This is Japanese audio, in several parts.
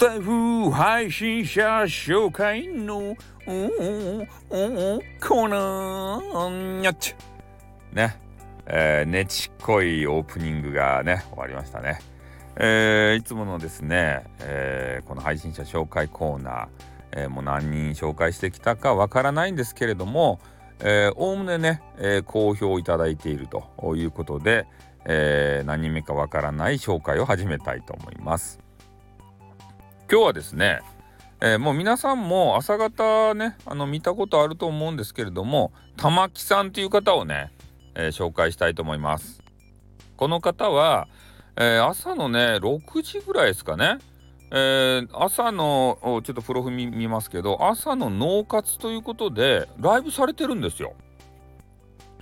スタイフ配信者紹介のコーナーにゃっちね、えー、ねちっこいオープニングがね終わりましたね。えー、いつものですね、えー、この配信者紹介コーナー、えー、もう何人紹介してきたかわからないんですけれどもおおむねね、えー、好評いただいているということで、えー、何人目かわからない紹介を始めたいと思います。今日はですね、えー、もう皆さんも朝方ねあの見たことあると思うんですけれども玉木さんという方をね、えー、紹介したいと思います。この方は、えー、朝のね6時ぐらいですかね、え、朝のちょっとプロフ見見ますけど朝の脳活ということでライブされてるんですよ。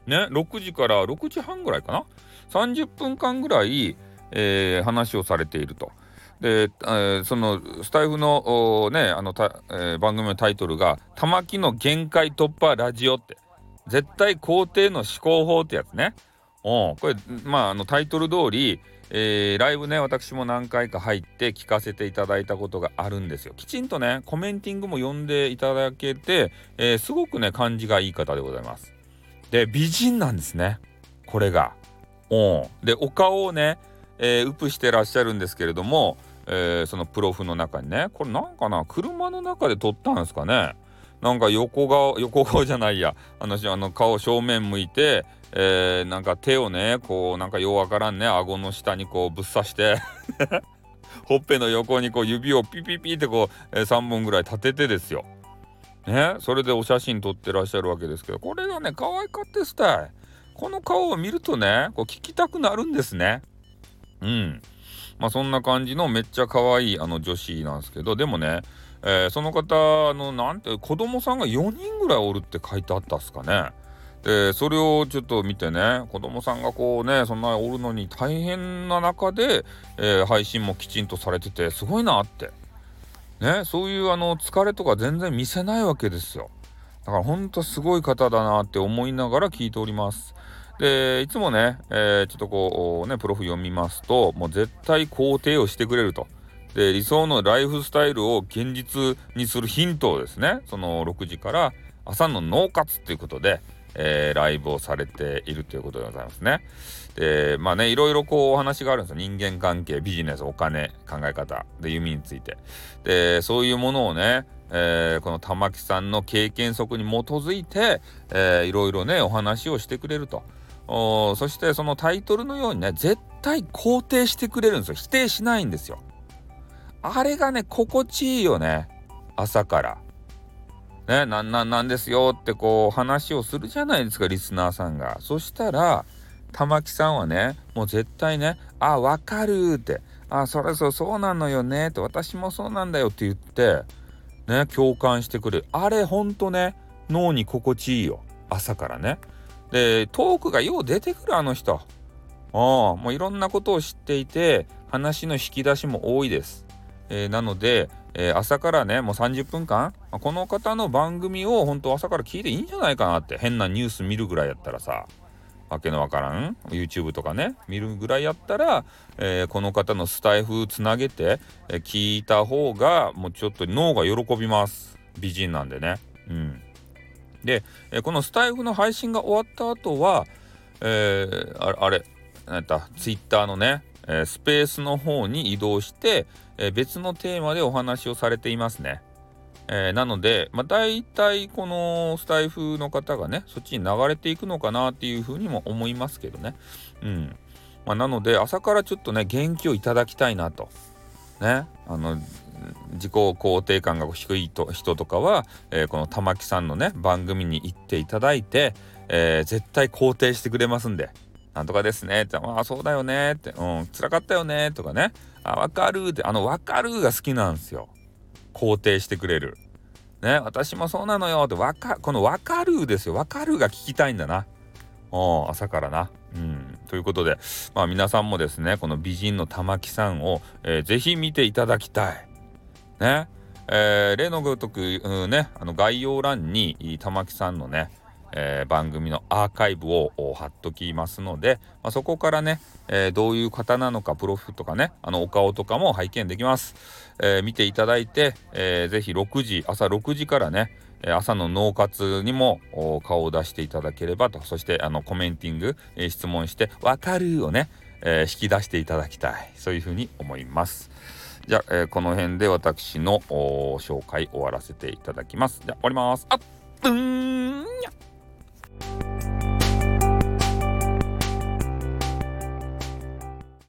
ね6時から6時半ぐらいかな30分間ぐらい、え、話をされていると。で、えー、そのスタイフのねあのた、えー、番組のタイトルが「玉木の限界突破ラジオ」って絶対肯定の思考法ってやつね。おこれまああのタイトル通り、えー、ライブね私も何回か入って聞かせていただいたことがあるんですよ。きちんとねコメンティングも読んでいただけて、えー、すごくね感じがいい方でございます。で美人なんですねこれが。おでお顔をねえー、ウプしてらっしゃるんですけれども、えー、そのプロフの中にねこれなんかな車の中で撮ったんですかねなんか横顔横顔じゃないやあのあの顔正面向いて、えー、なんか手をねこうなんかようわからんね顎の下にこうぶっ刺して ほっぺの横にこう指をピピピってこう、えー、3本ぐらい立ててですよ。ねそれでお写真撮ってらっしゃるわけですけどこれがね可愛かったですたい。この顔を見るとねこう聞きたくなるんですね。うん。まあそんな感じのめっちゃ可愛いあの女子なんですけど、でもね、えー、その方のなんて子供さんが4人ぐらいおるって書いてあったっすかね。でそれをちょっと見てね子供さんがこうねそんなおるのに大変な中で、えー、配信もきちんとされててすごいなってねそういうあの疲れとか全然見せないわけですよだからほんとすごい方だなって思いながら聞いておりますでいつもね、えー、ちょっとこうねプロフ読みますともう絶対肯定をしてくれると。で理想のライフスタイルを現実にするヒントをですねその6時から朝の脳活っていうことで、えー、ライブをされているということでございますね。でまあねいろいろこうお話があるんですよ人間関係ビジネスお金考え方で弓について。でそういうものをねえー、この玉木さんの経験則に基づいて、えー、いろいろねお話をしてくれると。そしてそのタイトルのようにね絶対肯定してくれるんですよ。否定しないんですよ。あれがね心地いいよね。朝から。ねなんなんなんですよってこう話をするじゃないですかリスナーさんが。そしたら玉木さんはねもう絶対ね「あわかる」って「あそれそうそうなのよね」って「私もそうなんだよ」って言ってね共感してくれる。あれほんとね脳に心地いいよ。朝からね。でトークがよう出てくるあの人。もういろんなことを知っていて話の引き出しも多いです、えー、なので、えー、朝からねもう30分間この方の番組を本当朝から聞いていいんじゃないかなって。変なニュース見るぐらいやったらさわけのわからん。YouTube とかね見るぐらいやったら、えー、この方のスタイフつなげて、え聞いた方がもうちょっと脳が喜びます。美人なんでね。うん。で、えこのスタイフの配信が終わった後は、えー、あれ、あれ、なんた、ツイッターのね、えー、スペースの方に移動して、えー、別のテーマでお話をされていますね。えー、なので、まあ、大体このスタイフの方がね、そっちに流れていくのかなっていうふうにも思いますけどね。うん。まあ、なので、朝からちょっとね、元気をいただきたいなと。ね。あの、自己肯定感が低いと人とかは、えー、この玉木さんのね番組に行っていただいて、えー、絶対肯定してくれますんで「なんとかですね」って「ああそうだよね」って「うん辛かったよね」とかね「あ分かる」ってあの「分かる」が好きなんですよ肯定してくれる。ね私もそうなのよってわかこの「分かる」ですよ「分かる」が聞きたいんだな。朝からな。うん、ということで、まあ、皆さんもですねこの美人の玉木さんを、えー、ぜひ見ていただきたい。ね。えー、例のごとく、うん、ね、あの概要欄に玉木さんのね、えー、番組のアーカイブを貼っときますので、まあ、そこからね、えー、どういう方なのかプロフとかねあのお顔とかも拝見できます、えー、見ていただいて、えー、ぜひ6時朝6時からね朝の脳活にも顔を出していただければとそしてあのコメンティング、え質問して「わかる」をね、え引き出していただきたいそういうふうに思います。じゃあ、えー、この辺で私の紹介終わらせていただきます。じゃあ終わります。あっうん